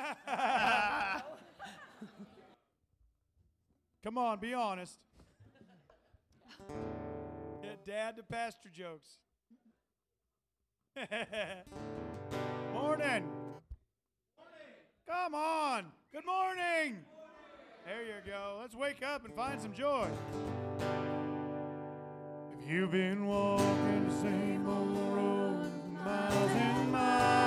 Come on, be honest. Dad to pastor jokes. morning. Come on. Good morning. There you go. Let's wake up and find some joy. If you've been walking the same old road miles and miles,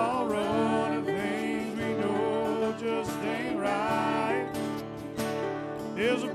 Run things we know just ain't right. There's a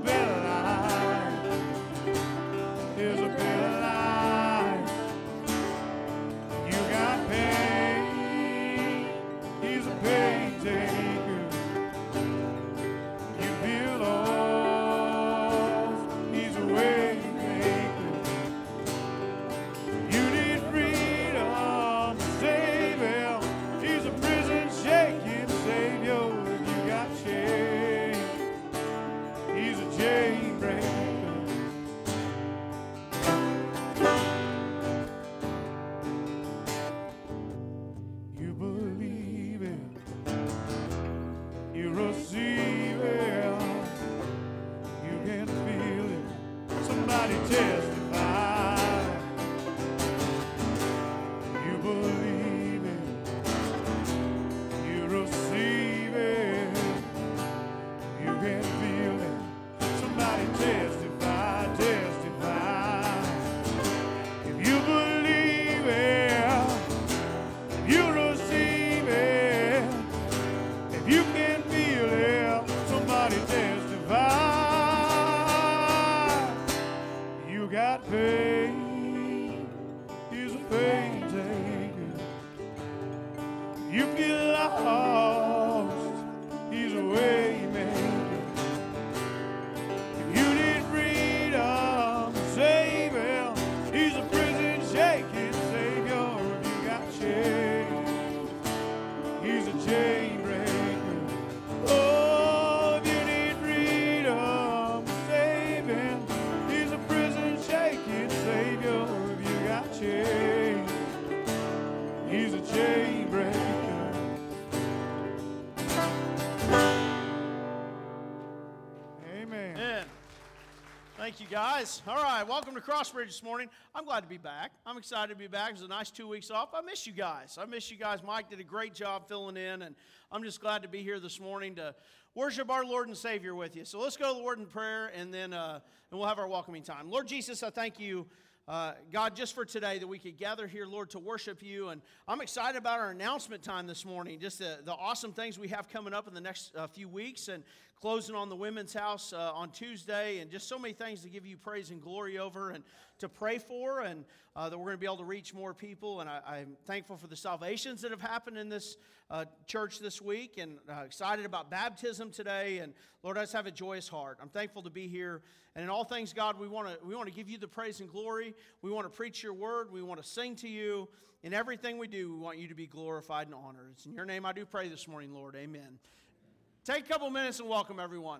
you, guys. All right, welcome to Crossbridge this morning. I'm glad to be back. I'm excited to be back. It was a nice two weeks off. I miss you guys. I miss you guys. Mike did a great job filling in, and I'm just glad to be here this morning to worship our Lord and Savior with you. So let's go to the Lord in prayer, and then uh, and we'll have our welcoming time. Lord Jesus, I thank you. Uh, God, just for today that we could gather here, Lord, to worship you. And I'm excited about our announcement time this morning, just the, the awesome things we have coming up in the next uh, few weeks, and closing on the Women's House uh, on Tuesday, and just so many things to give you praise and glory over and to pray for, and uh, that we're going to be able to reach more people. And I, I'm thankful for the salvations that have happened in this uh, church this week, and uh, excited about baptism today. And Lord, I just have a joyous heart. I'm thankful to be here. And in all things, God, we want to we want to give you the praise and glory. We want to preach your word. We want to sing to you. In everything we do, we want you to be glorified and honored. It's in your name I do pray this morning, Lord. Amen. Take a couple minutes and welcome everyone.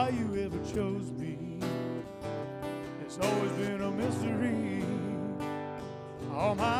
Why you ever chose me. It's always been a mystery. All my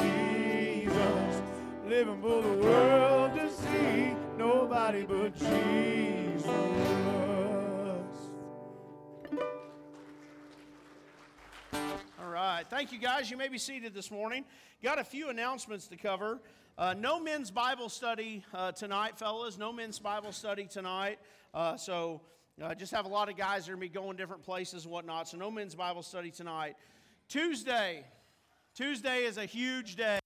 Jesus. Living for the world to see nobody but Jesus. All right. Thank you, guys. You may be seated this morning. Got a few announcements to cover. Uh, no men's Bible study uh, tonight, fellas. No men's Bible study tonight. Uh, so uh, just have a lot of guys that are going to be going different places and whatnot. So no men's Bible study tonight. Tuesday. Tuesday is a huge day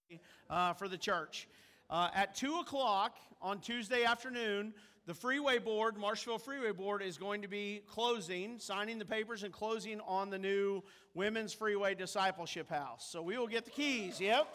uh, for the church. Uh, at 2 o'clock on Tuesday afternoon, the Freeway Board, Marshfield Freeway Board, is going to be closing, signing the papers and closing on the new Women's Freeway Discipleship House. So we will get the keys, yep.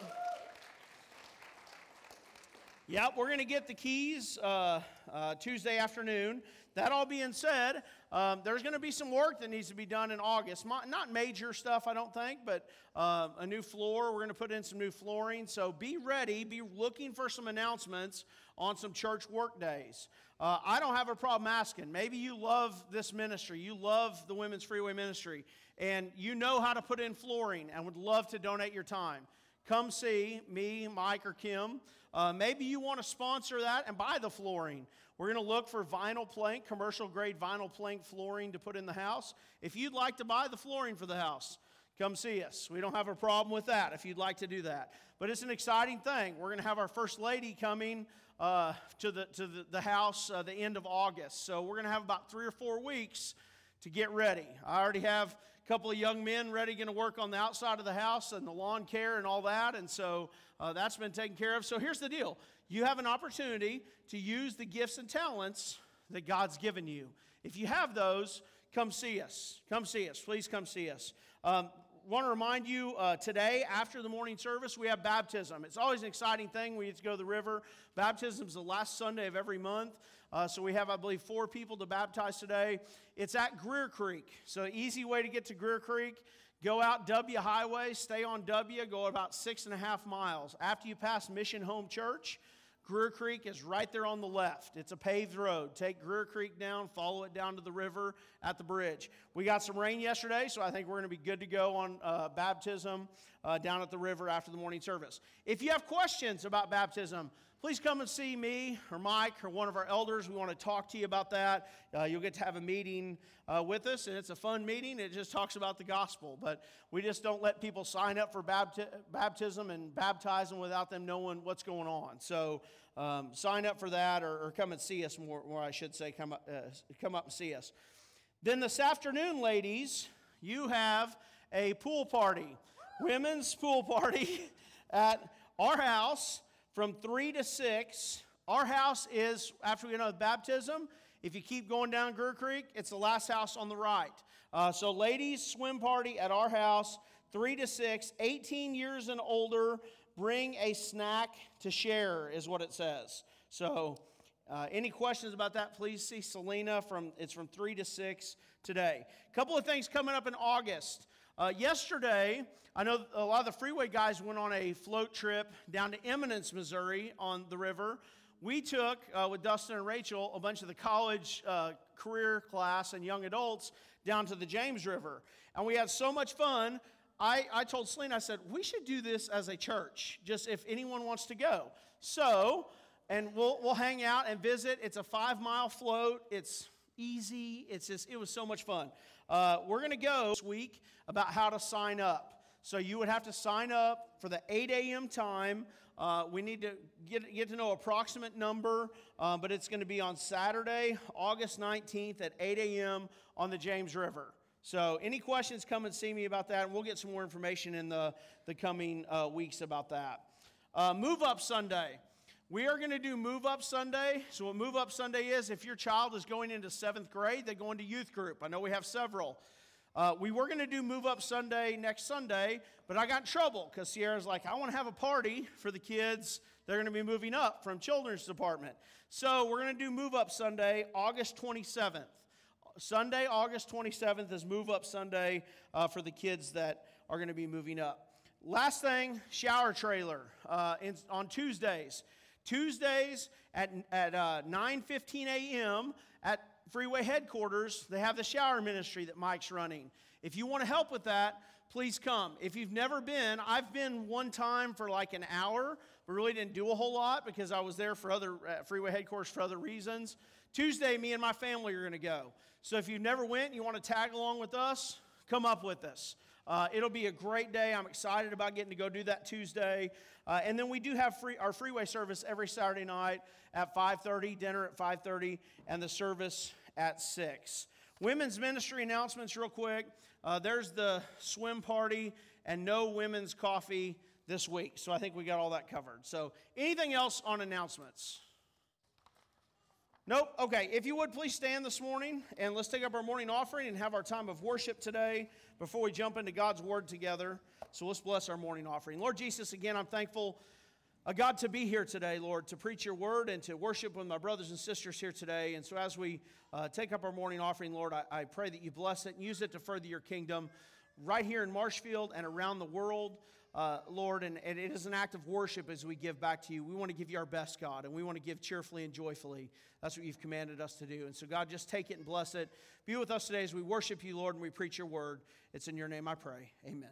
Yep, we're going to get the keys uh, uh, Tuesday afternoon. That all being said, um, there's going to be some work that needs to be done in August. Not major stuff, I don't think, but uh, a new floor. We're going to put in some new flooring. So be ready, be looking for some announcements on some church work days. Uh, I don't have a problem asking. Maybe you love this ministry, you love the Women's Freeway Ministry, and you know how to put in flooring and would love to donate your time come see me, Mike, or Kim. Uh, maybe you want to sponsor that and buy the flooring. We're going to look for vinyl plank, commercial grade vinyl plank flooring to put in the house. If you'd like to buy the flooring for the house, come see us. We don't have a problem with that if you'd like to do that. But it's an exciting thing. We're going to have our first lady coming uh, to, the, to the, the house uh, the end of August. So we're going to have about three or four weeks to get ready. I already have couple of young men ready going to work on the outside of the house and the lawn care and all that. And so uh, that's been taken care of. So here's the deal you have an opportunity to use the gifts and talents that God's given you. If you have those, come see us. Come see us. Please come see us. Um, want to remind you uh, today, after the morning service, we have baptism. It's always an exciting thing. We get to go to the river. Baptism is the last Sunday of every month. Uh, so we have, I believe, four people to baptize today. It's at Greer Creek. So, easy way to get to Greer Creek. Go out W Highway, stay on W, go about six and a half miles. After you pass Mission Home Church, Greer Creek is right there on the left. It's a paved road. Take Greer Creek down, follow it down to the river at the bridge. We got some rain yesterday, so I think we're going to be good to go on uh, baptism uh, down at the river after the morning service. If you have questions about baptism, please come and see me or Mike or one of our elders. We want to talk to you about that. Uh, you'll get to have a meeting uh, with us, and it's a fun meeting. It just talks about the gospel, but we just don't let people sign up for bapti- baptism and baptize them without them knowing what's going on. So um, sign up for that or, or, come and see us more, more I should say, come up, uh, come up and see us. Then this afternoon, ladies, you have a pool party, women's pool party at our house from 3 to 6. Our house is, after we get done with baptism, if you keep going down Greer Creek, it's the last house on the right. Uh, so, ladies' swim party at our house, 3 to 6, 18 years and older, bring a snack to share, is what it says. So, uh, any questions about that, please see Selena from, it's from 3 to 6 today. A couple of things coming up in August. Uh, yesterday, I know a lot of the freeway guys went on a float trip down to Eminence, Missouri on the river. We took, uh, with Dustin and Rachel, a bunch of the college uh, career class and young adults down to the James River. And we had so much fun. I, I told Celine, I said, we should do this as a church, just if anyone wants to go. So, and we'll, we'll hang out and visit. It's a five mile float. It's easy. It's just, it was so much fun. Uh, we're going to go this week about how to sign up. So you would have to sign up for the 8 a.m. time. Uh, we need to get, get to know approximate number, uh, but it's going to be on Saturday, August 19th at 8 a.m. on the James River. So, any questions, come and see me about that, and we'll get some more information in the, the coming uh, weeks about that. Uh, move Up Sunday. We are going to do Move Up Sunday. So, what Move Up Sunday is, if your child is going into seventh grade, they go into youth group. I know we have several. Uh, we were going to do Move Up Sunday next Sunday, but I got in trouble because Sierra's like, I want to have a party for the kids. They're going to be moving up from children's department. So we're going to do Move Up Sunday, August 27th. Sunday, August 27th is Move Up Sunday uh, for the kids that are going to be moving up. Last thing, shower trailer uh, in, on Tuesdays. Tuesdays at, at uh, 9.15 a.m. at Freeway headquarters, they have the shower ministry that Mike's running. If you want to help with that, please come. If you've never been, I've been one time for like an hour, but really didn't do a whole lot because I was there for other uh, Freeway headquarters for other reasons. Tuesday, me and my family are going to go. So if you've never went and you want to tag along with us, come up with us. Uh, it'll be a great day. I'm excited about getting to go do that Tuesday. Uh, and then we do have free, our freeway service every Saturday night at 5:30, dinner at 5:30, and the service at 6. Women's ministry announcements, real quick. Uh, there's the swim party and no women's coffee this week. So I think we got all that covered. So anything else on announcements? Nope. Okay. If you would please stand this morning and let's take up our morning offering and have our time of worship today before we jump into God's word together. So let's bless our morning offering. Lord Jesus, again, I'm thankful, uh, God, to be here today, Lord, to preach your word and to worship with my brothers and sisters here today. And so as we uh, take up our morning offering, Lord, I, I pray that you bless it and use it to further your kingdom right here in Marshfield and around the world uh, Lord, and, and it is an act of worship as we give back to you. We want to give you our best, God, and we want to give cheerfully and joyfully. That's what you've commanded us to do. And so, God, just take it and bless it. Be with us today as we worship you, Lord, and we preach your word. It's in your name I pray. Amen.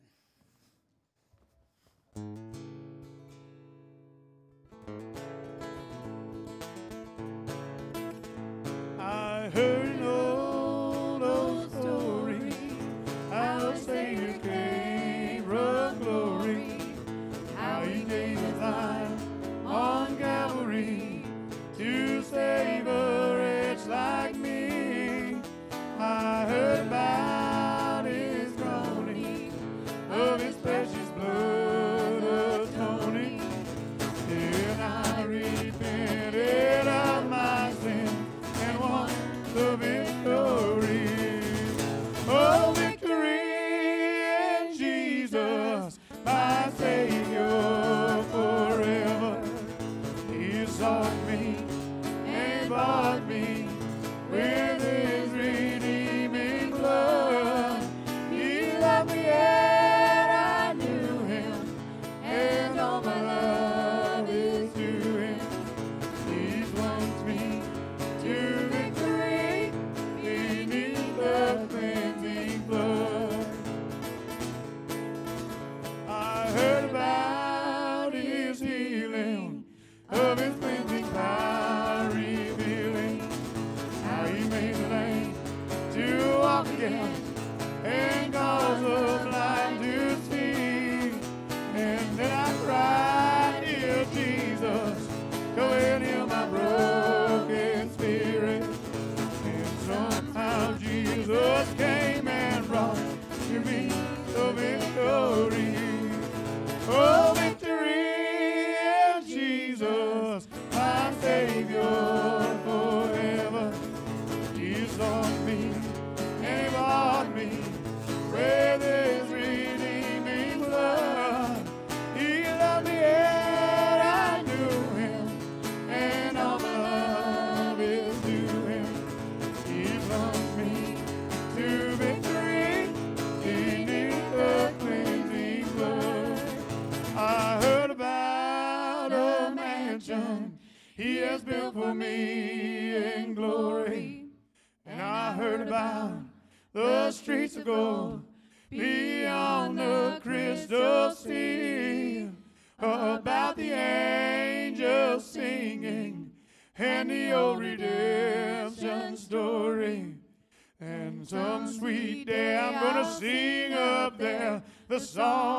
The song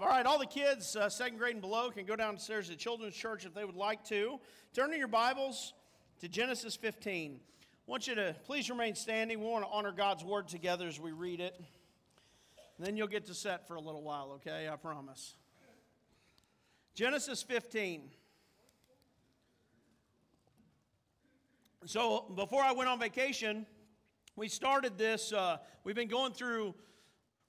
All right, all the kids, uh, second grade and below, can go downstairs to the children's church if they would like to. Turn in your Bibles to Genesis 15. I want you to please remain standing. We want to honor God's word together as we read it. And then you'll get to set for a little while, okay? I promise. Genesis 15. So, before I went on vacation, we started this. Uh, we've been going through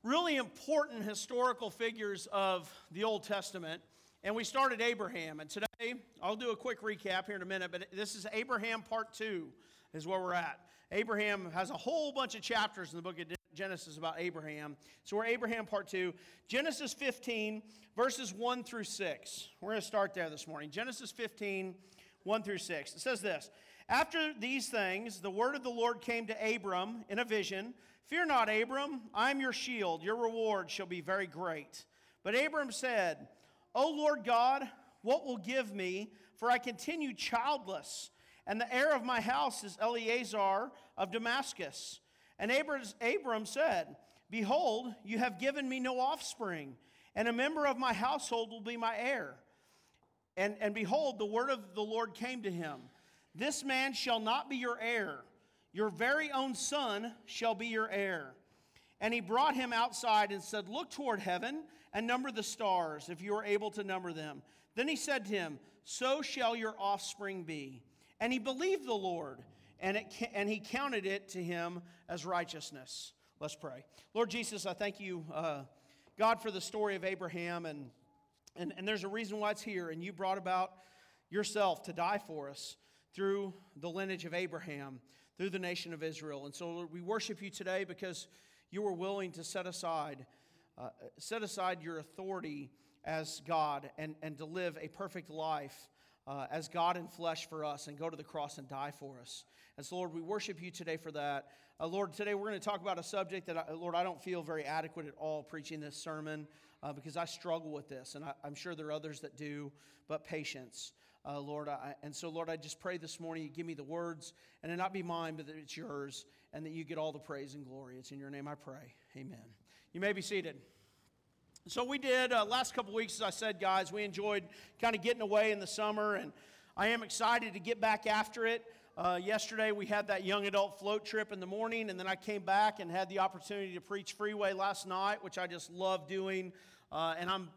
really important historical figures of the Old Testament. And we started Abraham. And today, I'll do a quick recap here in a minute, but this is Abraham part two, is where we're at. Abraham has a whole bunch of chapters in the book of Genesis about Abraham. So we're Abraham part two. Genesis 15, verses 1 through 6. We're going to start there this morning. Genesis 15, 1 through 6. It says this After these things, the word of the Lord came to Abram in a vision. Fear not, Abram, I am your shield. Your reward shall be very great. But Abram said, O Lord God, what will give me? For I continue childless, and the heir of my house is Eliezer of Damascus. And Abram said, Behold, you have given me no offspring, and a member of my household will be my heir. And, and behold, the word of the Lord came to him This man shall not be your heir, your very own son shall be your heir. And he brought him outside and said, Look toward heaven and number the stars, if you are able to number them. Then he said to him, So shall your offspring be. And he believed the Lord, and, it, and he counted it to him as righteousness. Let's pray. Lord Jesus, I thank you, uh, God, for the story of Abraham. And, and, and there's a reason why it's here. And you brought about yourself to die for us through the lineage of Abraham, through the nation of Israel. And so, Lord, we worship you today because you were willing to set aside uh, set aside your authority as God and, and to live a perfect life uh, as God in flesh for us and go to the cross and die for us. And so, Lord, we worship you today for that. Uh, Lord, today we're going to talk about a subject that, I, Lord, I don't feel very adequate at all preaching this sermon uh, because I struggle with this, and I, am sure there are others that do, but patience. Uh, Lord, I, and so, Lord, I just pray this morning you give me the words, and it not be mine, but that it's yours, and that you get all the praise and glory. It's in your name I pray. Amen. You may be seated. So we did uh, last couple weeks, as I said, guys. We enjoyed kind of getting away in the summer, and I am excited to get back after it. Uh, yesterday we had that young adult float trip in the morning, and then I came back and had the opportunity to preach Freeway last night, which I just love doing. Uh, and I'm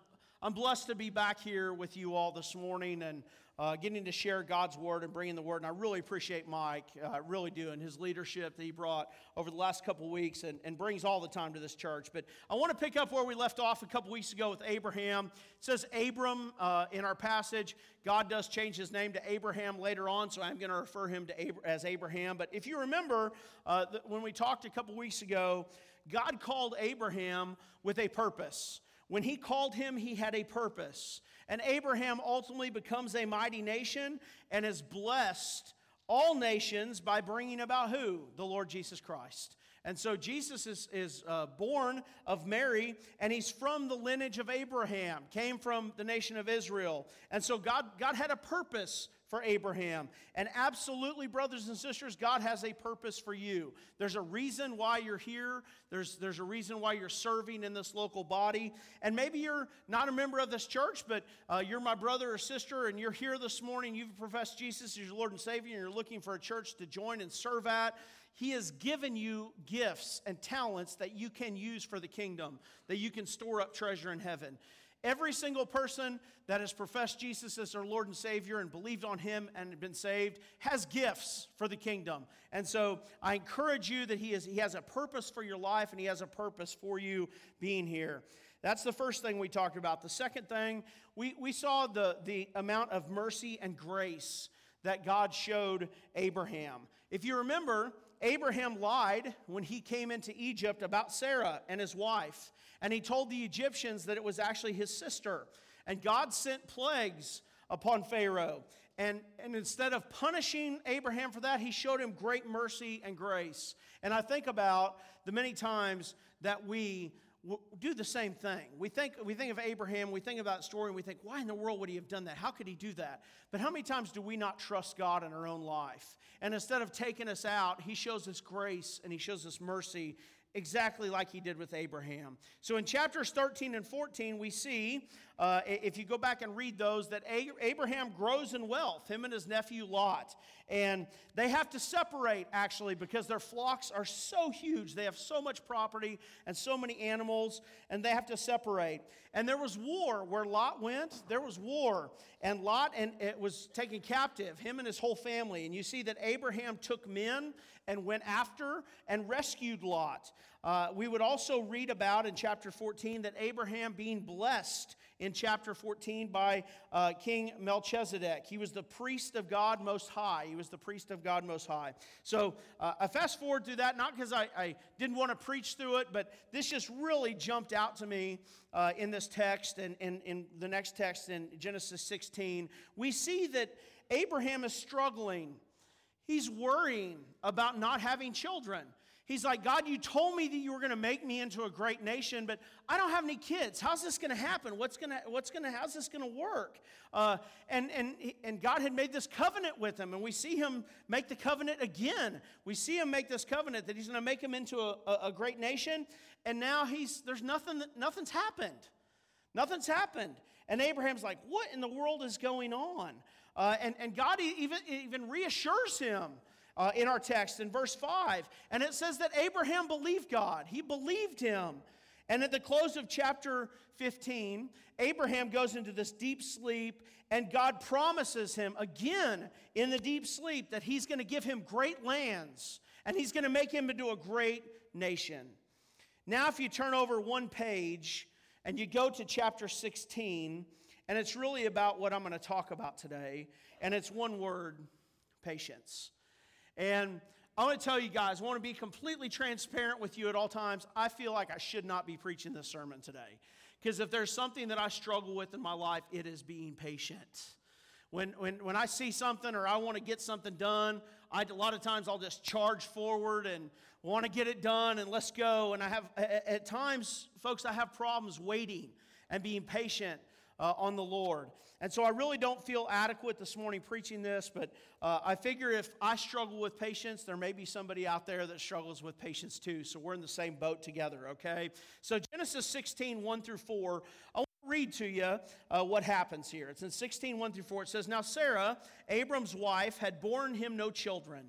I'm blessed to be back here with you all this morning, and uh, getting to share God's word and bringing the word. And I really appreciate Mike, uh, really do, and his leadership that he brought over the last couple weeks and, and brings all the time to this church. But I want to pick up where we left off a couple weeks ago with Abraham. It says Abram uh, in our passage. God does change his name to Abraham later on, so I'm going to refer him to Ab- as Abraham. But if you remember, uh, when we talked a couple weeks ago, God called Abraham with a purpose. When he called him, he had a purpose. And Abraham ultimately becomes a mighty nation and is blessed all nations by bringing about who? The Lord Jesus Christ. And so Jesus is, is uh, born of Mary, and he's from the lineage of Abraham, came from the nation of Israel. And so God, God had a purpose for Abraham. And absolutely, brothers and sisters, God has a purpose for you. There's a reason why you're here, there's, there's a reason why you're serving in this local body. And maybe you're not a member of this church, but uh, you're my brother or sister, and you're here this morning. You've professed Jesus as your Lord and Savior, and you're looking for a church to join and serve at. He has given you gifts and talents that you can use for the kingdom, that you can store up treasure in heaven. Every single person that has professed Jesus as their Lord and Savior and believed on Him and been saved has gifts for the kingdom. And so I encourage you that he, is, he has a purpose for your life and He has a purpose for you being here. That's the first thing we talked about. The second thing, we, we saw the, the amount of mercy and grace that God showed Abraham. If you remember, Abraham lied when he came into Egypt about Sarah and his wife and he told the Egyptians that it was actually his sister. And God sent plagues upon Pharaoh. And, and instead of punishing Abraham for that, he showed him great mercy and grace. And I think about the many times that we do the same thing. We think, we think of Abraham, we think about the story, and we think, why in the world would he have done that? How could he do that? But how many times do we not trust God in our own life? And instead of taking us out, he shows us grace and he shows us mercy exactly like he did with Abraham. So in chapters 13 and 14, we see, uh, if you go back and read those, that Abraham grows in wealth, him and his nephew Lot. And they have to separate, actually, because their flocks are so huge. They have so much property and so many animals, and they have to separate. And there was war where Lot went, there was war. And Lot and it was taken captive, him and his whole family. And you see that Abraham took men and went after and rescued Lot. Uh, we would also read about in chapter 14 that Abraham being blessed in chapter 14 by uh, King Melchizedek. He was the priest of God Most High. He was the priest of God Most High. So uh, I fast forward through that, not because I, I, didn't want to preach through it, but this just really jumped out to me uh, in this text and in the next text in Genesis 16. We see that Abraham is struggling He's worrying about not having children. He's like, God, you told me that you were going to make me into a great nation, but I don't have any kids. How's this going to happen? What's going to, what's going to, how's this going to work? Uh, and, and, and God had made this covenant with him, and we see him make the covenant again. We see him make this covenant that he's going to make him into a, a, a great nation, and now he's, there's nothing, nothing's happened. Nothing's happened. And Abraham's like, what in the world is going on? Uh, and, and God even, even reassures him uh, in our text in verse 5. And it says that Abraham believed God, he believed him. And at the close of chapter 15, Abraham goes into this deep sleep, and God promises him again in the deep sleep that he's going to give him great lands and he's going to make him into a great nation. Now, if you turn over one page and you go to chapter 16, and it's really about what I'm going to talk about today. And it's one word patience. And I want to tell you guys, I want to be completely transparent with you at all times. I feel like I should not be preaching this sermon today. Because if there's something that I struggle with in my life, it is being patient. When, when, when I see something or I want to get something done, I, a lot of times I'll just charge forward and want to get it done and let's go. And I have, at times, folks, I have problems waiting and being patient uh, on the Lord. And so I really don't feel adequate this morning preaching this, but uh, I figure if I struggle with patience, there may be somebody out there that struggles with patience too. So we're in the same boat together, okay? So Genesis 16, 1 through 4. I want to read to you uh, what happens here. It's in 16, 1 through 4. It says, Now Sarah, Abram's wife, had borne him no children.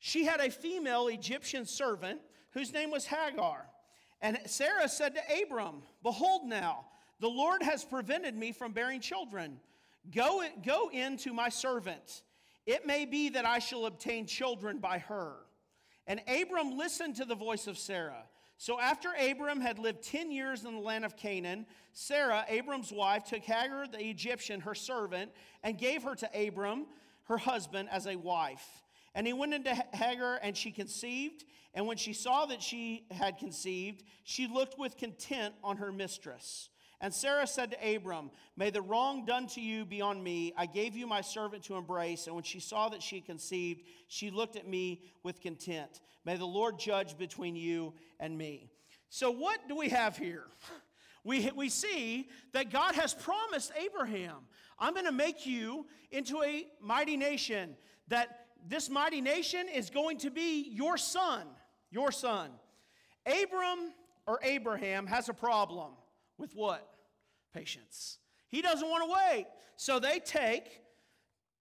She had a female Egyptian servant whose name was Hagar. And Sarah said to Abram, Behold now, the Lord has prevented me from bearing children. Go, go in to my servant. It may be that I shall obtain children by her. And Abram listened to the voice of Sarah. So after Abram had lived 10 years in the land of Canaan, Sarah, Abram's wife, took Hagar the Egyptian, her servant, and gave her to Abram, her husband, as a wife. And he went into Hagar, and she conceived. And when she saw that she had conceived, she looked with content on her mistress. And Sarah said to Abram, May the wrong done to you be on me. I gave you my servant to embrace. And when she saw that she conceived, she looked at me with content. May the Lord judge between you and me. So, what do we have here? We, we see that God has promised Abraham, I'm going to make you into a mighty nation, that this mighty nation is going to be your son, your son. Abram or Abraham has a problem with what? Patience. He doesn't want to wait. So they take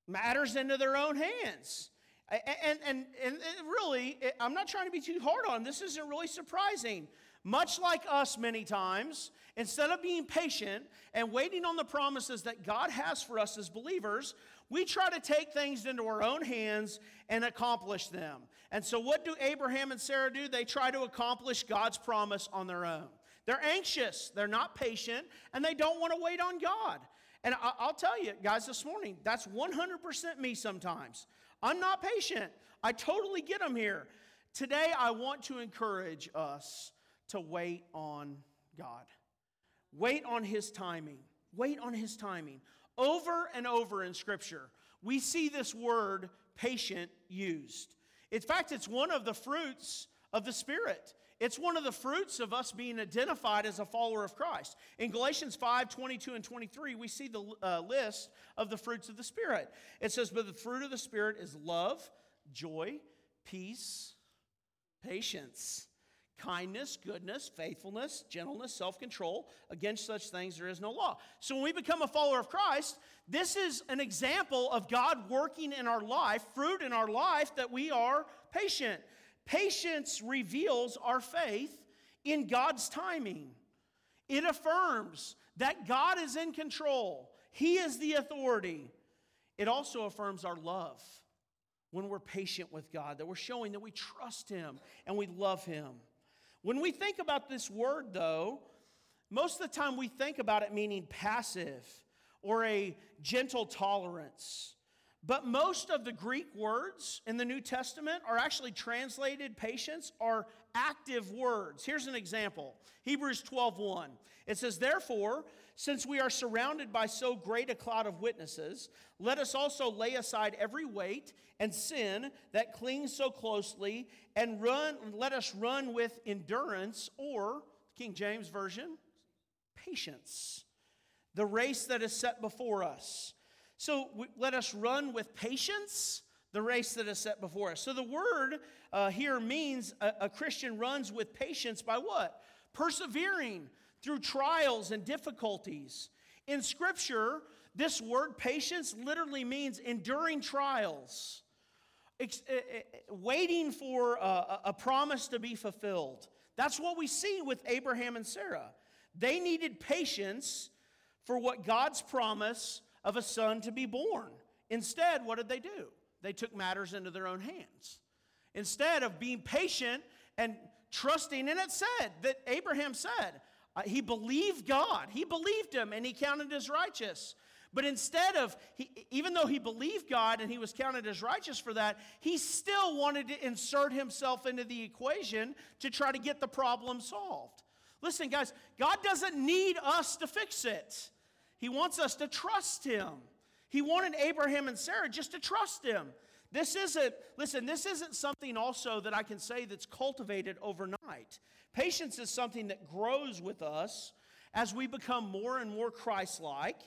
matters into their own hands. And, and, and really, eh, I'm not trying to be too hard on. This isn't really surprising. Much like us, many times, instead of being patient and waiting on the promises that God has for us as believers, we try to take things into our own hands and accomplish them. And so, what do Abraham and Sarah do? They try to accomplish God's promise on their own. They're anxious, they're not patient, and they don't want to wait on God. And I'll tell you, guys, this morning, that's 100% me sometimes. I'm not patient. I totally get them here. Today, I want to encourage us to wait on God. Wait on His timing. Wait on His timing. Over and over in Scripture, we see this word patient used. In fact, it's one of the fruits of the Spirit. It's one of the fruits of us being identified as a follower of Christ. In Galatians 5 22 and 23, we see the uh, list of the fruits of the Spirit. It says, But the fruit of the Spirit is love, joy, peace, patience, kindness, goodness, faithfulness, gentleness, self control. Against such things there is no law. So when we become a follower of Christ, this is an example of God working in our life, fruit in our life, that we are patient. Patience reveals our faith in God's timing. It affirms that God is in control, He is the authority. It also affirms our love when we're patient with God, that we're showing that we trust Him and we love Him. When we think about this word, though, most of the time we think about it meaning passive or a gentle tolerance. But most of the Greek words in the New Testament are actually translated patience are active words. Here's an example. Hebrews 12:1. It says, "Therefore, since we are surrounded by so great a cloud of witnesses, let us also lay aside every weight and sin that clings so closely and run let us run with endurance or King James version, patience. The race that is set before us." So we, let us run with patience the race that is set before us. So the word uh, here means a, a Christian runs with patience by what? Persevering through trials and difficulties. In Scripture, this word patience literally means enduring trials, ex- uh, uh, waiting for a, a promise to be fulfilled. That's what we see with Abraham and Sarah. They needed patience for what God's promise of a son to be born. Instead, what did they do? They took matters into their own hands. Instead of being patient and trusting, and it said that Abraham said, uh, he believed God. He believed him and he counted as righteous. But instead of, he, even though he believed God and he was counted as righteous for that, he still wanted to insert himself into the equation to try to get the problem solved. Listen, guys, God doesn't need us to fix it. He wants us to trust him. He wanted Abraham and Sarah just to trust him. This isn't, listen, this isn't something also that I can say that's cultivated overnight. Patience is something that grows with us as we become more and more Christ like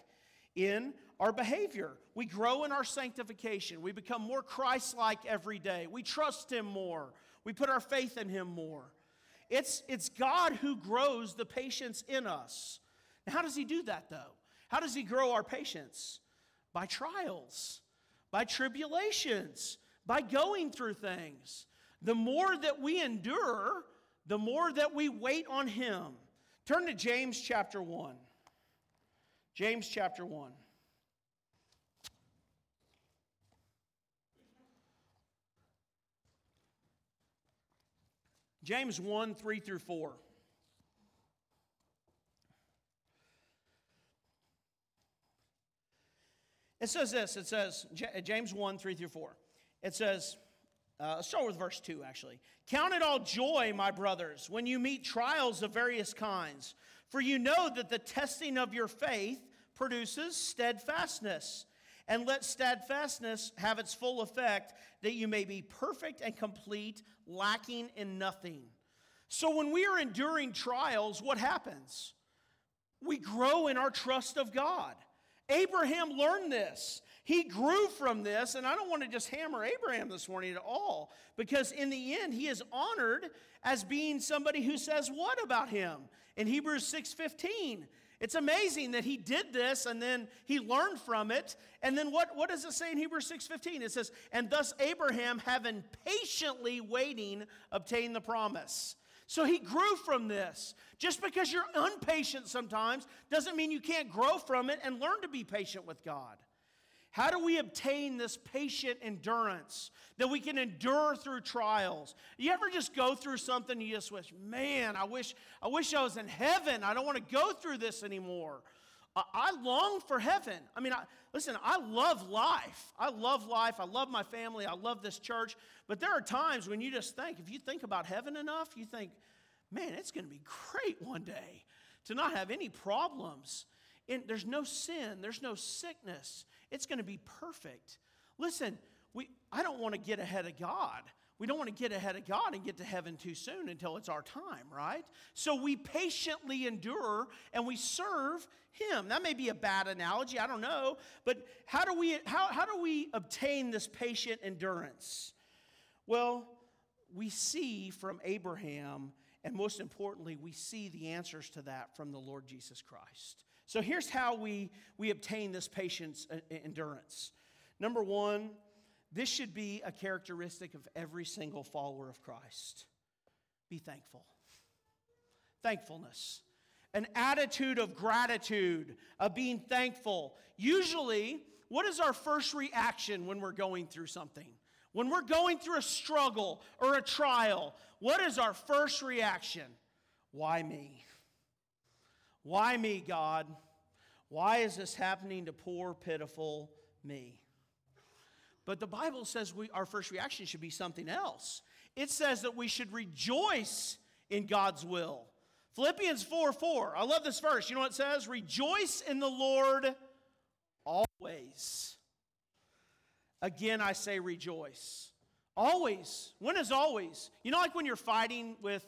in our behavior. We grow in our sanctification. We become more Christ like every day. We trust Him more. We put our faith in Him more. It's, it's God who grows the patience in us. Now, how does He do that, though? How does He grow our patience? By trials, by tribulations, by going through things. The more that we endure, the more that we wait on Him. Turn to James chapter 1. James chapter 1. James 1 3 through 4. It says this it says, James 1 3 through 4. It says, uh, let's start with verse 2 actually. Count it all joy, my brothers, when you meet trials of various kinds, for you know that the testing of your faith produces steadfastness. And let steadfastness have its full effect, that you may be perfect and complete, lacking in nothing. So when we are enduring trials, what happens? We grow in our trust of God. Abraham learned this. He grew from this, and I don't want to just hammer Abraham this morning at all, because in the end, he is honored as being somebody who says what about him? In Hebrews 6:15, it's amazing that he did this and then he learned from it. And then what, what does it say in Hebrews 6:15? It says, and thus Abraham, having patiently waiting, obtained the promise. So he grew from this. Just because you're impatient sometimes doesn't mean you can't grow from it and learn to be patient with God. How do we obtain this patient endurance that we can endure through trials? You ever just go through something you just wish, man, I wish I wish I was in heaven. I don't want to go through this anymore. I long for heaven. I mean, I, listen, I love life. I love life. I love my family. I love this church. But there are times when you just think, if you think about heaven enough, you think, man, it's going to be great one day to not have any problems in, there's no sin, there's no sickness. It's going to be perfect. Listen, we, I don't want to get ahead of God. We don't want to get ahead of God and get to heaven too soon until it's our time, right? So we patiently endure and we serve Him. That may be a bad analogy, I don't know. But how do we, how, how do we obtain this patient endurance? Well, we see from Abraham, and most importantly, we see the answers to that from the Lord Jesus Christ. So here's how we, we obtain this patience uh, endurance. Number one, this should be a characteristic of every single follower of Christ. Be thankful. Thankfulness. An attitude of gratitude, of being thankful. Usually, what is our first reaction when we're going through something? When we're going through a struggle or a trial, what is our first reaction? Why me? Why me, God? Why is this happening to poor, pitiful me? But the Bible says we, our first reaction should be something else. It says that we should rejoice in God's will. Philippians 4 4. I love this verse. You know what it says? Rejoice in the Lord always. Again, I say rejoice. Always. When is always? You know, like when you're fighting with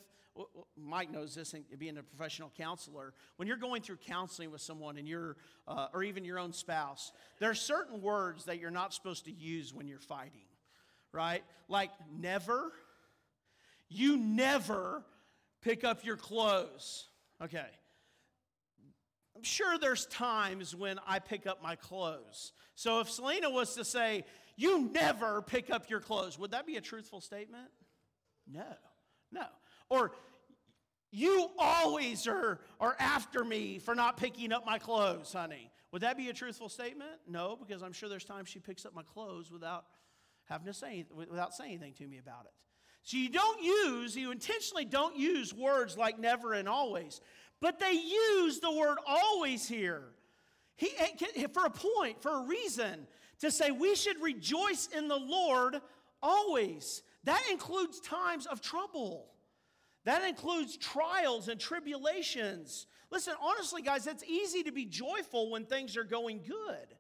Mike knows this, being a professional counselor. When you're going through counseling with someone, and you're, uh, or even your own spouse, there are certain words that you're not supposed to use when you're fighting, right? Like never. You never pick up your clothes. Okay. I'm sure there's times when I pick up my clothes. So if Selena was to say, You never pick up your clothes, would that be a truthful statement? No, no. Or you always are, are after me for not picking up my clothes, honey. Would that be a truthful statement? No, because I'm sure there's times she picks up my clothes without having to say without saying anything to me about it. So you don't use, you intentionally don't use words like never and always, but they use the word always here. He, eh, eh, for a point, for a reason, to say we should rejoice in the Lord always. That includes times of trouble. That includes trials and tribulations. Listen, honestly, guys, it's easy to be joyful when things are going good.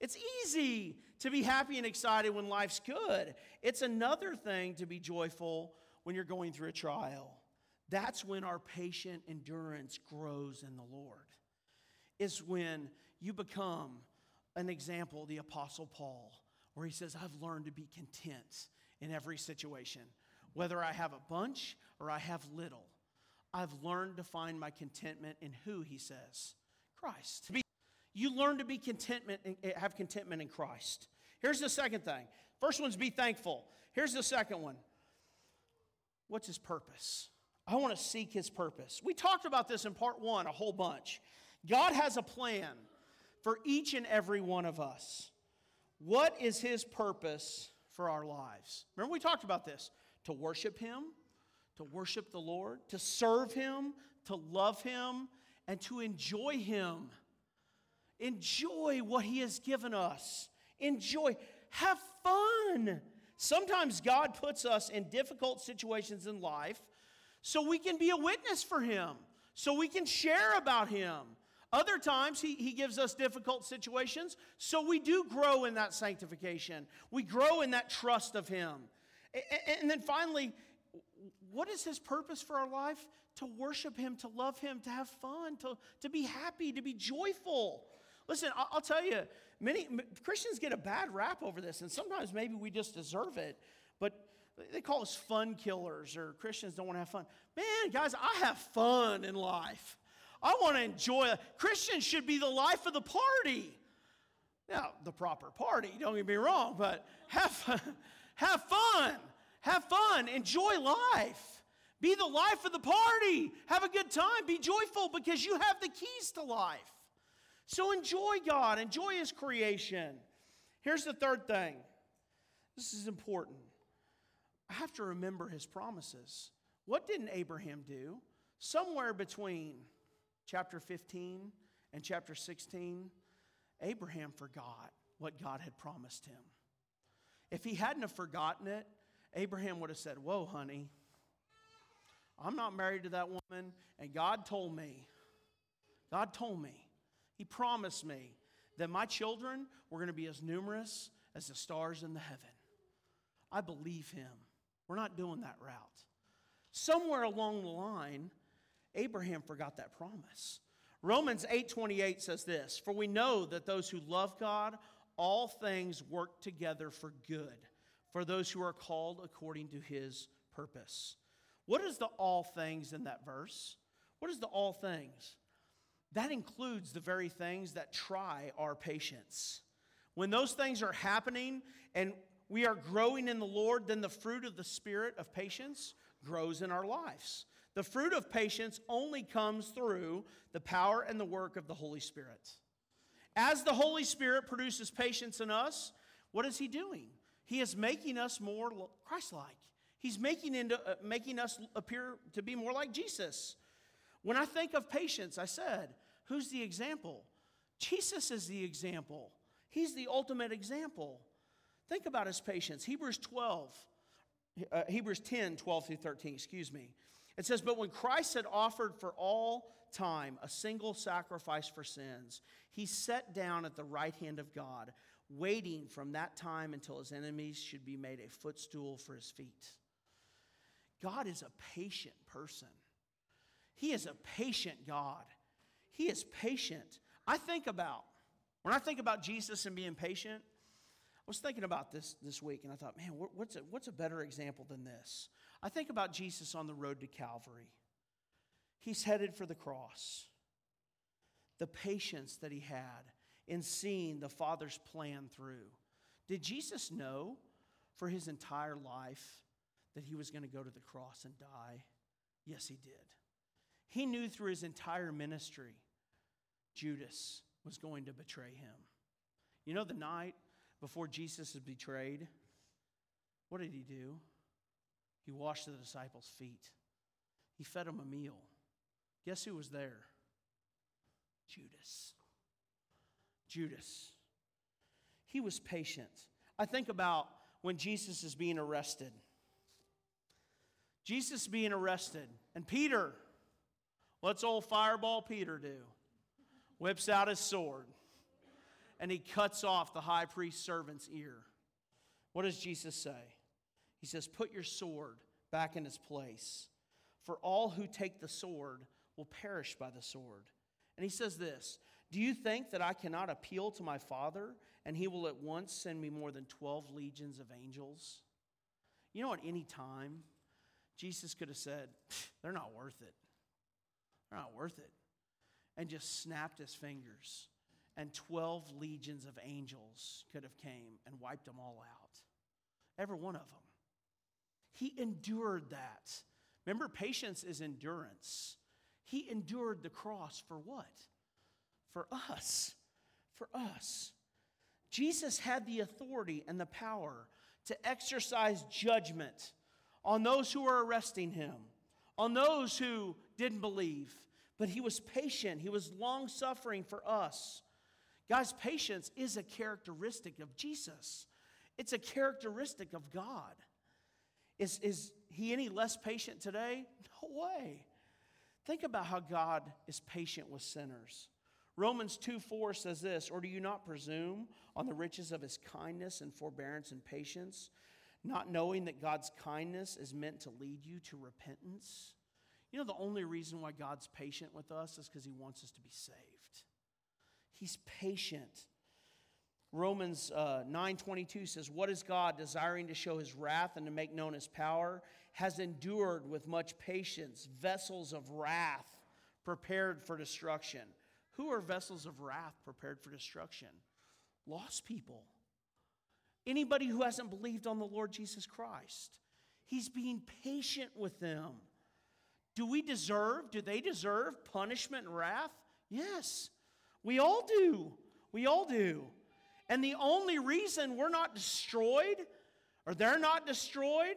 It's easy to be happy and excited when life's good. It's another thing to be joyful when you're going through a trial. That's when our patient endurance grows in the Lord. Is when you become an example, the Apostle Paul, where he says, I've learned to be content in every situation. Whether I have a bunch or I have little, I've learned to find my contentment in who, he says, Christ. You learn to be contentment, eh, have contentment in Christ. Here's the second thing. First one's be thankful. Here's the second one. What's his purpose? I want to seek his purpose. We talked about this in part one a whole bunch. God has a plan for each and every one of us. What is his purpose for our lives? Remember, we talked about this to worship Him, to worship the Lord, to serve Him, to love Him, and to enjoy Him. Enjoy what He has given us. Enjoy. Have fun. Sometimes God puts us in difficult situations in life so we can be a witness for Him, so we can share about Him. Other times, he, he gives us difficult situations, so we do grow in that sanctification. We grow in that trust of Him. And then finally, what is his purpose for our life? To worship him, to love him, to have fun, to, to be happy, to be joyful. Listen, I'll, tell you, many Christians get a bad rap over this, and sometimes maybe we just deserve it. But they call us fun killers, or Christians don't want to have fun. Man, guys, I have fun in life. I want to enjoy. Christians should be the life of the party. Now, the proper party, don't get me wrong, but have fun. Have fun. Have fun. Enjoy life. Be the life of the party. Have a good time. Be joyful because you have the keys to life. So enjoy God, enjoy His creation. Here's the third thing this is important. I have to remember His promises. What didn't Abraham do? Somewhere between chapter 15 and chapter 16, Abraham forgot what God had promised him. If he hadn't have forgotten it, Abraham would have said, Whoa, honey, I'm not married to that woman, and God told me, God told me, He promised me that my children were going to be as numerous as the stars in the heaven. I believe him. We're not doing that route. Somewhere along the line, Abraham forgot that promise. Romans 8:28 says this, "For we know that those who love God, all things work together for good, for those who are called according to his purpose." What is the all things in that verse? What is the all things? That includes the very things that try our patience. When those things are happening and we are growing in the Lord, then the fruit of the Spirit of patience grows in our lives. The fruit of patience only comes through the power and the work of the Holy Spirit. As the Holy Spirit produces patience in us, what is He doing? He is making us more Christ like. He's making, into, uh, making us appear to be more like Jesus. When I think of patience, I said, who's the example? Jesus is the example. He's the ultimate example. Think about his patience. Hebrews 12, uh, Hebrews 10, 12 through 13, excuse me. It says, But when Christ had offered for all time a single sacrifice for sins, he sat down at the right hand of God, waiting from that time until his enemies should be made a footstool for his feet. God is a patient person. He is a patient God. He is patient. I think about, when I think about Jesus and being patient, I was thinking about this this week and I thought, man, what's a, what's a better example than this? I think about Jesus on the road to Calvary. He's headed for the cross. The patience that he had in seeing the Father's plan through. Did Jesus know for his entire life that he was going to go to the cross and die? Yes, he did. He knew through his entire ministry Judas was going to betray him. You know, the night before Jesus is betrayed, what did he do? He washed the disciples' feet, he fed them a meal. Guess who was there? Judas. Judas. He was patient. I think about when Jesus is being arrested. Jesus being arrested, and Peter, what's old fireball Peter do? Whips out his sword and he cuts off the high priest's servant's ear. What does Jesus say? He says, Put your sword back in its place, for all who take the sword will perish by the sword. And he says this Do you think that I cannot appeal to my Father, and he will at once send me more than 12 legions of angels? You know, at any time, Jesus could have said, They're not worth it. They're not worth it. And just snapped his fingers and 12 legions of angels could have came and wiped them all out every one of them he endured that. Remember patience is endurance. He endured the cross for what? For us. For us. Jesus had the authority and the power to exercise judgment on those who were arresting him on those who didn't believe. But he was patient. He was long suffering for us. Guys, patience is a characteristic of Jesus, it's a characteristic of God. Is, is he any less patient today? No way. Think about how God is patient with sinners. Romans 2 4 says this Or do you not presume on the riches of his kindness and forbearance and patience, not knowing that God's kindness is meant to lead you to repentance? You know, the only reason why God's patient with us is because he wants us to be saved. He's patient. Romans uh, 9:22 says, "What is God desiring to show his wrath and to make known his power has endured with much patience vessels of wrath prepared for destruction." Who are vessels of wrath prepared for destruction? Lost people. Anybody who hasn't believed on the Lord Jesus Christ. He's being patient with them. Do we deserve, do they deserve punishment and wrath? Yes. We all do. We all do. And the only reason we're not destroyed or they're not destroyed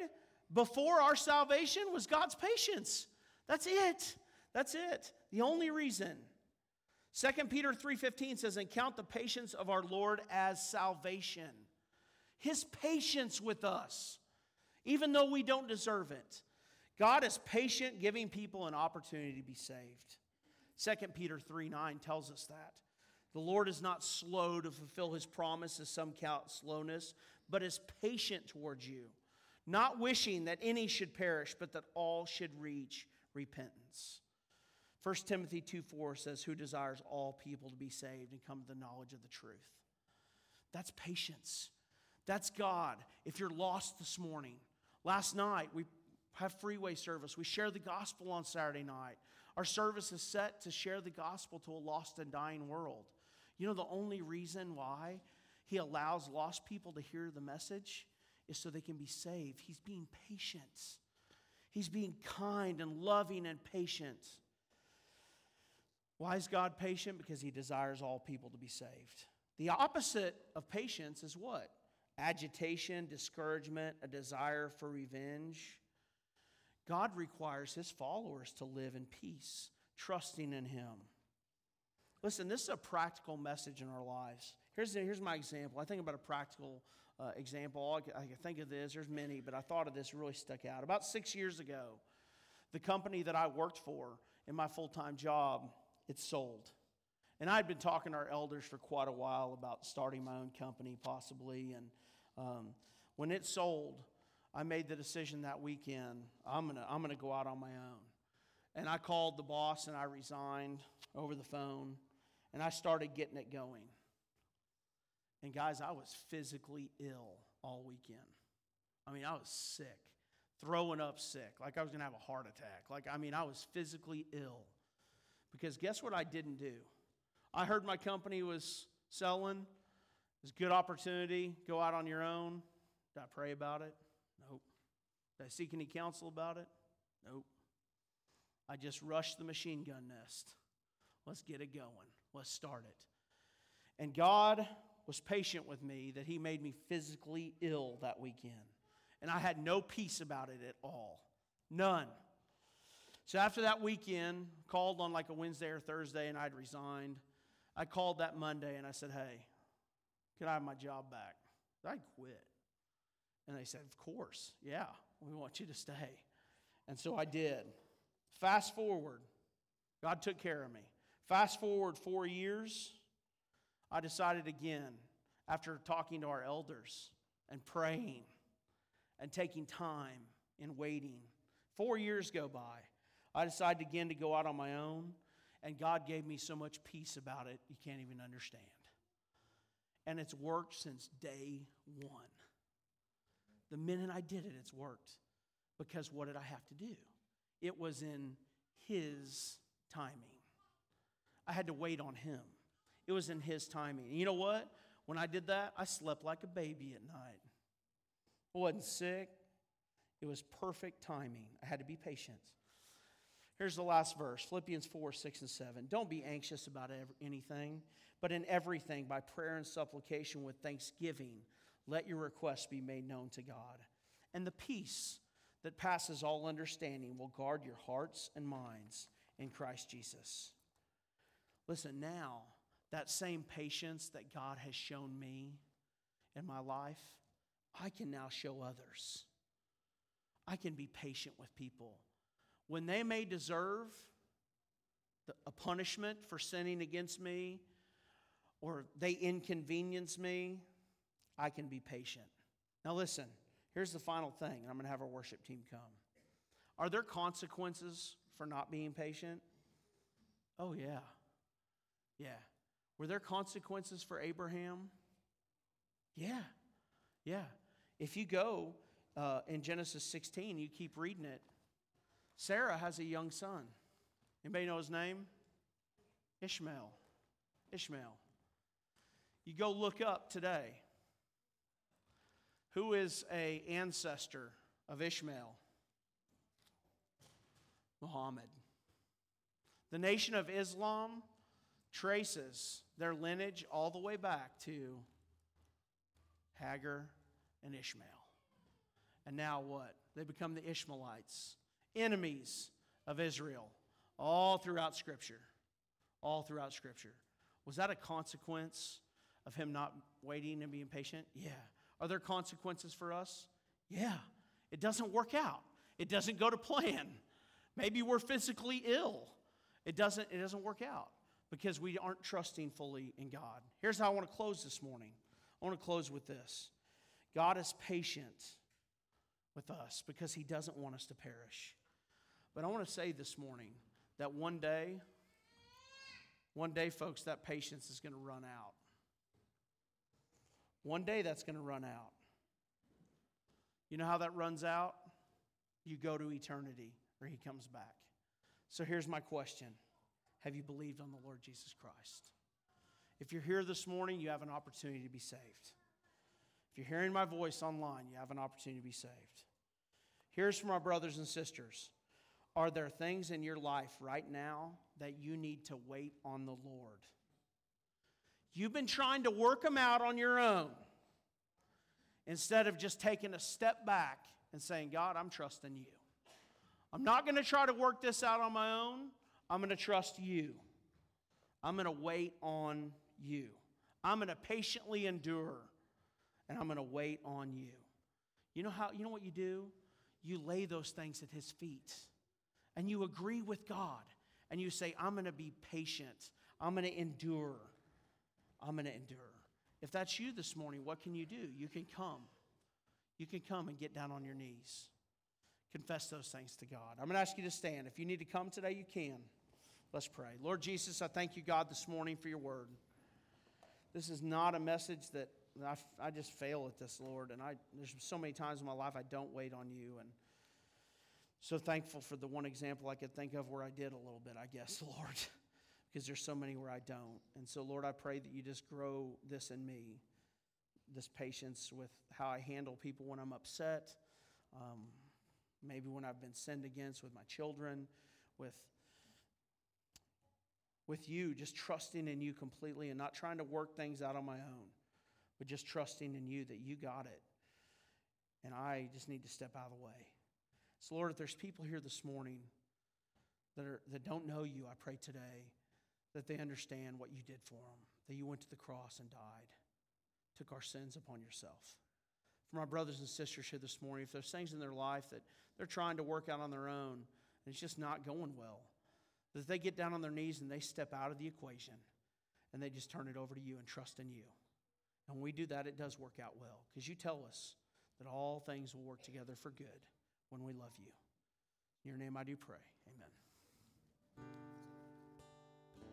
before our salvation was God's patience. That's it. That's it. The only reason. 2 Peter 3:15 says, "And count the patience of our Lord as salvation." His patience with us, even though we don't deserve it. God is patient, giving people an opportunity to be saved. 2 Peter 3 9 tells us that. The Lord is not slow to fulfill his promise, as some count slowness, but is patient towards you, not wishing that any should perish, but that all should reach repentance. 1 Timothy 2 4 says, Who desires all people to be saved and come to the knowledge of the truth? That's patience. That's God. If you're lost this morning, last night we have freeway service. We share the gospel on Saturday night. Our service is set to share the gospel to a lost and dying world. You know, the only reason why he allows lost people to hear the message is so they can be saved. He's being patient, he's being kind and loving and patient. Why is God patient? Because he desires all people to be saved. The opposite of patience is what? Agitation, discouragement, a desire for revenge. God requires his followers to live in peace, trusting in him. Listen, this is a practical message in our lives. Here's, here's my example. I think about a practical uh, example. I, can think of this, there's many, but I thought of this really stuck out. About six years ago, the company that I worked for in my full time job, it sold. And I'd been talking to our elders for quite a while about starting my own company, possibly. And um, when it sold, I made the decision that weekend I'm going to I'm going to go out on my own. And I called the boss and I resigned over the phone and I started getting it going. And guys, I was physically ill all weekend. I mean, I was sick, throwing up sick, like I was going to have a heart attack. Like, I mean, I was physically ill. Because guess what I didn't do? I heard my company was selling. It's a good opportunity. Go out on your own. Did I pray about it? Nope. Did I seek any counsel about it? Nope. I just rushed the machine gun nest. Let's get it going. Let's start it. And God was patient with me that He made me physically ill that weekend. And I had no peace about it at all. None. So after that weekend, called on like a Wednesday or Thursday, and I'd resigned. I called that Monday and I said, Hey, can I have my job back? I quit. And they said, Of course, yeah, we want you to stay. And so I did. Fast forward, God took care of me. Fast forward four years, I decided again, after talking to our elders and praying and taking time and waiting, four years go by. I decided again to go out on my own, and God gave me so much peace about it, you can't even understand. And it's worked since day one. The minute I did it, it's worked. Because what did I have to do? It was in His timing. I had to wait on Him. It was in His timing. And you know what? When I did that, I slept like a baby at night. I wasn't sick. It was perfect timing. I had to be patient. Here's the last verse Philippians 4 6 and 7. Don't be anxious about anything, but in everything, by prayer and supplication with thanksgiving, let your requests be made known to God. And the peace that passes all understanding will guard your hearts and minds in Christ Jesus. Listen, now, that same patience that God has shown me in my life, I can now show others. I can be patient with people. When they may deserve a punishment for sinning against me, or they inconvenience me, I can be patient. Now, listen, here's the final thing, and I'm going to have our worship team come. Are there consequences for not being patient? Oh, yeah. Yeah. Were there consequences for Abraham? Yeah. Yeah. If you go uh, in Genesis 16, you keep reading it, Sarah has a young son. Anybody know his name? Ishmael. Ishmael. You go look up today. Who is a ancestor of Ishmael? Muhammad. The nation of Islam traces their lineage all the way back to Hagar and Ishmael. And now what? They become the Ishmaelites, enemies of Israel, all throughout Scripture. All throughout Scripture. Was that a consequence of him not waiting and being patient? Yeah. Are there consequences for us? Yeah. It doesn't work out. It doesn't go to plan. Maybe we're physically ill. It doesn't, it doesn't work out. Because we aren't trusting fully in God. Here's how I want to close this morning I want to close with this God is patient with us because he doesn't want us to perish. But I want to say this morning that one day, one day, folks, that patience is going to run out. One day that's going to run out. You know how that runs out? You go to eternity or he comes back. So here's my question Have you believed on the Lord Jesus Christ? If you're here this morning, you have an opportunity to be saved. If you're hearing my voice online, you have an opportunity to be saved. Here's from our brothers and sisters Are there things in your life right now that you need to wait on the Lord? You've been trying to work them out on your own instead of just taking a step back and saying, God, I'm trusting you. I'm not going to try to work this out on my own. I'm going to trust you. I'm going to wait on you. I'm going to patiently endure and I'm going to wait on you. You know how you know what you do? You lay those things at his feet. And you agree with God and you say, I'm going to be patient. I'm going to endure. I'm going to endure. If that's you this morning, what can you do? You can come. You can come and get down on your knees. Confess those things to God. I'm going to ask you to stand. If you need to come today, you can. Let's pray. Lord Jesus, I thank you, God, this morning for your word. This is not a message that I, I just fail at this, Lord. And I, there's so many times in my life I don't wait on you. And so thankful for the one example I could think of where I did a little bit, I guess, Lord, because there's so many where I don't. And so, Lord, I pray that you just grow this in me, this patience with how I handle people when I'm upset. Um, maybe when I've been sinned against with my children, with with you, just trusting in you completely and not trying to work things out on my own, but just trusting in you that you got it. And I just need to step out of the way. So, Lord, if there's people here this morning that, are, that don't know you, I pray today that they understand what you did for them, that you went to the cross and died, took our sins upon yourself for my brothers and sisters here this morning, if there's things in their life that they're trying to work out on their own and it's just not going well, that they get down on their knees and they step out of the equation and they just turn it over to you and trust in you. And when we do that, it does work out well because you tell us that all things will work together for good when we love you. In your name I do pray.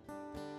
Amen.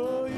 Oh,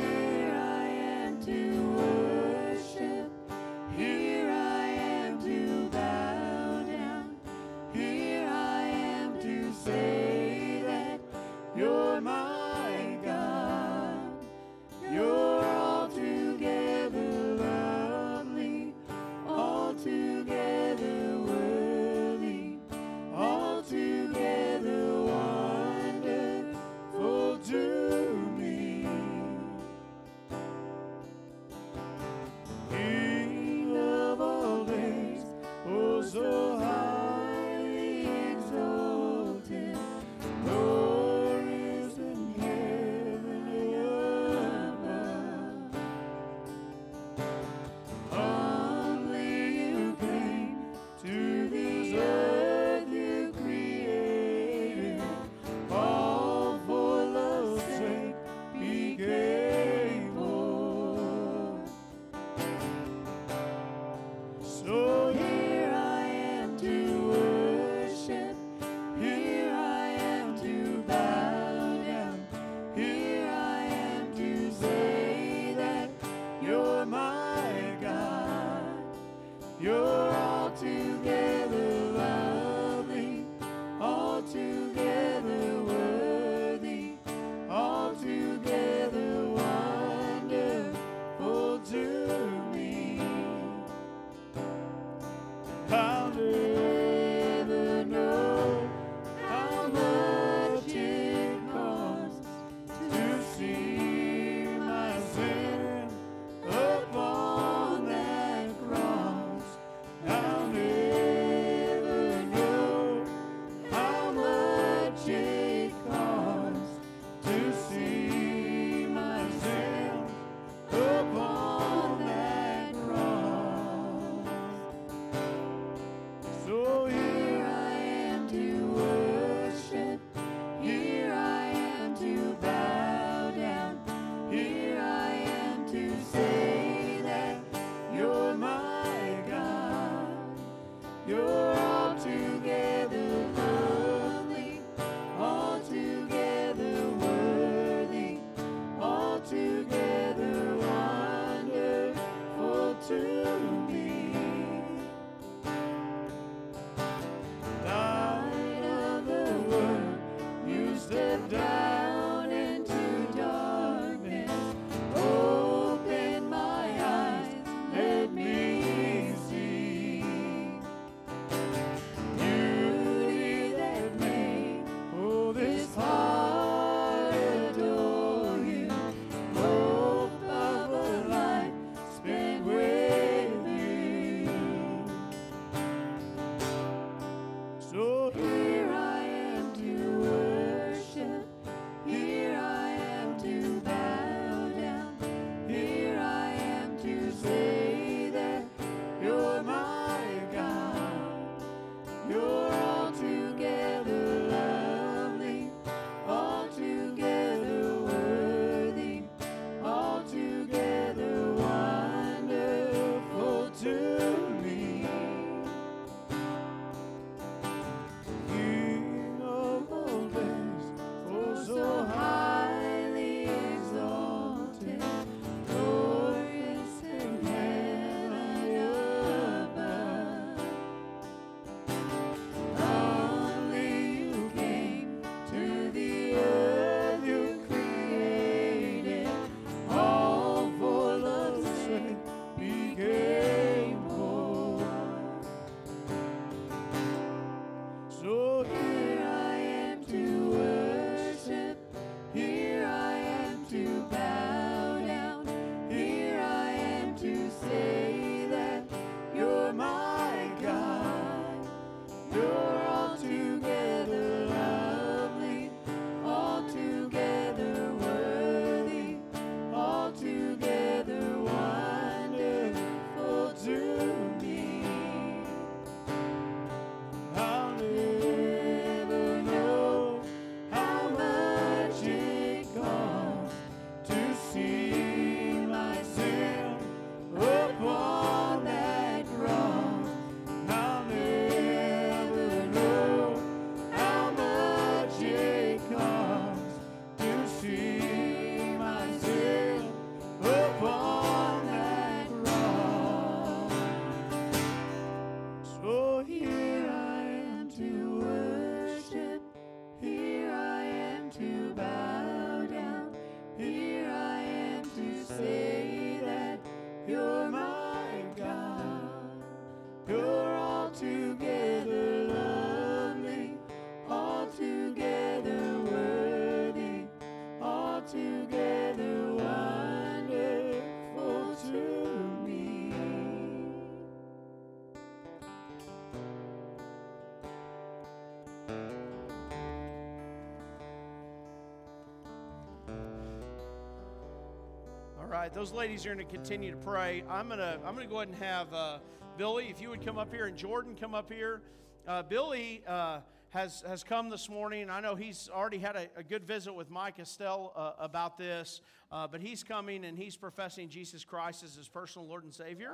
right, those ladies are going to continue to pray. I'm gonna I'm gonna go ahead and have uh, Billy, if you would come up here, and Jordan come up here. Uh, Billy uh, has has come this morning. I know he's already had a, a good visit with Mike Estelle uh, about this, uh, but he's coming and he's professing Jesus Christ as his personal Lord and Savior.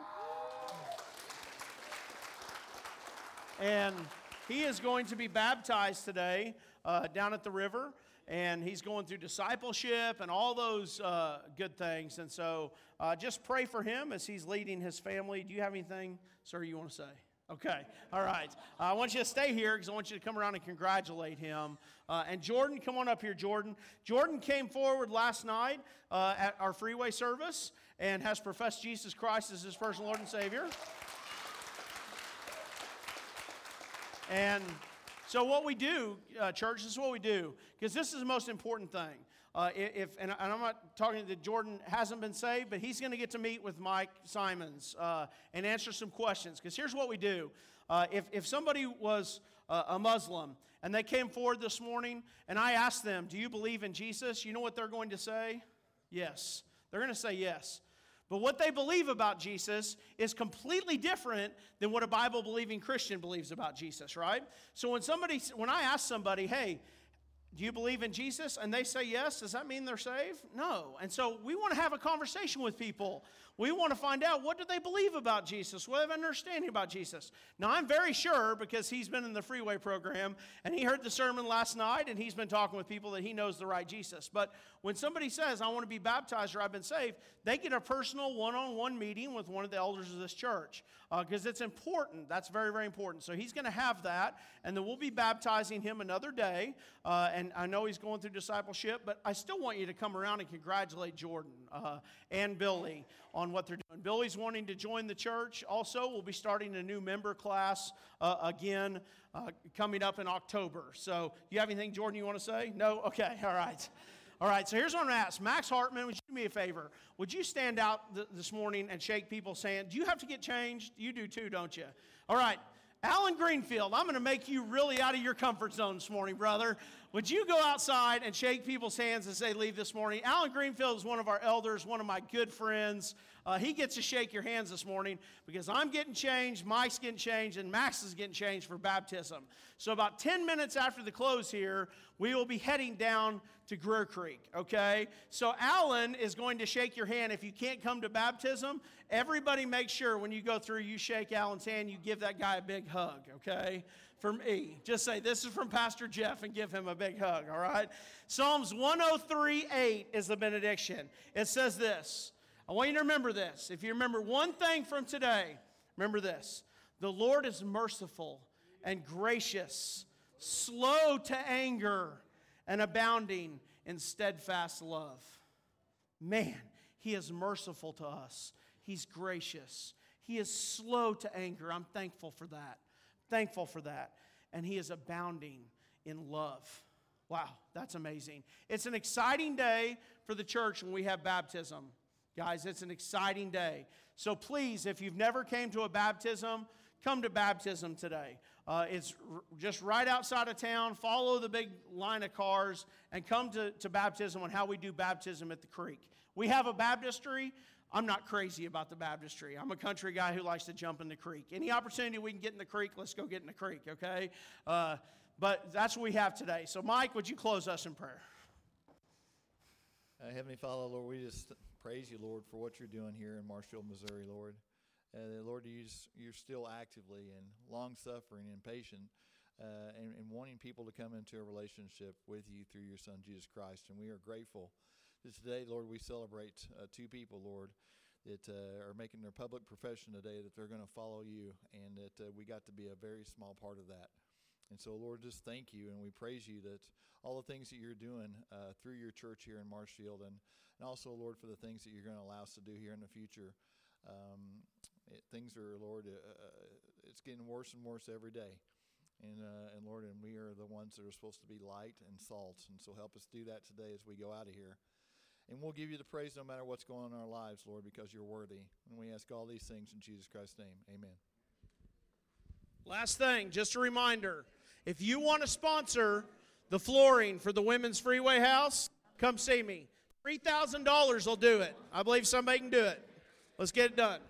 And he is going to be baptized today uh, down at the river and he's going through discipleship and all those uh, good things. And so uh, just pray for him as he's leading his family. Do you have anything, sir, you want to say? Okay, all right. Uh, I want you to stay here because I want you to come around and congratulate him. Uh, and Jordan, come on up here, Jordan. Jordan came forward last night uh, at our freeway service and has professed Jesus Christ as his personal Lord and Savior. And so, what we do, uh, church, this is what we do, because this is the most important thing. Uh, if and, I'm not talking that Jordan hasn't been saved, but he's going to get to meet with Mike Simons uh, and answer some questions. Because here's what we do: uh, if if somebody was a Muslim and they came forward this morning, and I asked them, "Do you believe in Jesus?" You know what they're going to say? Yes. They're going to say yes. But what they believe about Jesus is completely different than what a Bible believing Christian believes about Jesus, right? So when somebody when I ask somebody, "Hey, do you believe in Jesus?" and they say yes, does that mean they're saved? No. And so we want to have a conversation with people. We want to find out what do they believe about Jesus? What have an understanding about Jesus? Now, I'm very sure because he's been in the freeway program and he heard the sermon last night and he's been talking with people that he knows the right Jesus. But when somebody says, I want to be baptized or I've been saved, they get a personal one on one meeting with one of the elders of this church because uh, it's important. That's very, very important. So he's going to have that, and then we'll be baptizing him another day. Uh, and I know he's going through discipleship, but I still want you to come around and congratulate Jordan uh, and Billy on what they're doing. Billy's wanting to join the church. Also, we'll be starting a new member class uh, again uh, coming up in October. So, you have anything, Jordan, you want to say? No? Okay, all right. All right, so here's what I'm going to ask. Max Hartman, would you do me a favor? Would you stand out th- this morning and shake people's hand? Do you have to get changed? You do too, don't you? All right, Alan Greenfield, I'm going to make you really out of your comfort zone this morning, brother. Would you go outside and shake people's hands as they leave this morning? Alan Greenfield is one of our elders, one of my good friends. Uh, he gets to shake your hands this morning because I'm getting changed, Mike's getting changed, and Max is getting changed for baptism. So, about 10 minutes after the close here, we will be heading down to Greer Creek, okay? So, Alan is going to shake your hand. If you can't come to baptism, everybody make sure when you go through, you shake Alan's hand, you give that guy a big hug, okay? for me. Just say, This is from Pastor Jeff and give him a big hug, all right? Psalms 103 8 is the benediction. It says this. I want you to remember this. If you remember one thing from today, remember this The Lord is merciful and gracious, slow to anger, and abounding in steadfast love. Man, He is merciful to us, He's gracious. He is slow to anger. I'm thankful for that. Thankful for that. And he is abounding in love. Wow, that's amazing. It's an exciting day for the church when we have baptism. Guys, it's an exciting day. So please, if you've never came to a baptism, come to baptism today. Uh, it's r- just right outside of town. Follow the big line of cars and come to, to baptism on how we do baptism at the creek. We have a baptistry. I'm not crazy about the baptistry. I'm a country guy who likes to jump in the creek. Any opportunity we can get in the creek, let's go get in the creek, okay? Uh, but that's what we have today. So, Mike, would you close us in prayer? Uh, Heavenly Father, Lord, we just praise you, Lord, for what you're doing here in Marshfield, Missouri, Lord. Uh, Lord, you you're still actively and long suffering and patient uh, and, and wanting people to come into a relationship with you through your Son, Jesus Christ. And we are grateful that today, Lord, we celebrate uh, two people, Lord, that uh, are making their public profession today that they're going to follow you, and that uh, we got to be a very small part of that. And so, Lord, just thank you, and we praise you that all the things that you're doing uh, through your church here in Marshfield, and, and also, Lord, for the things that you're going to allow us to do here in the future. Um, it, things are, Lord, uh, uh, it's getting worse and worse every day. And, uh, and Lord, and we are the ones that are supposed to be light and salt. And so help us do that today as we go out of here. And we'll give you the praise no matter what's going on in our lives, Lord, because you're worthy. And we ask all these things in Jesus Christ's name. Amen. Last thing, just a reminder if you want to sponsor the flooring for the Women's Freeway House, come see me. $3,000 will do it. I believe somebody can do it. Let's get it done.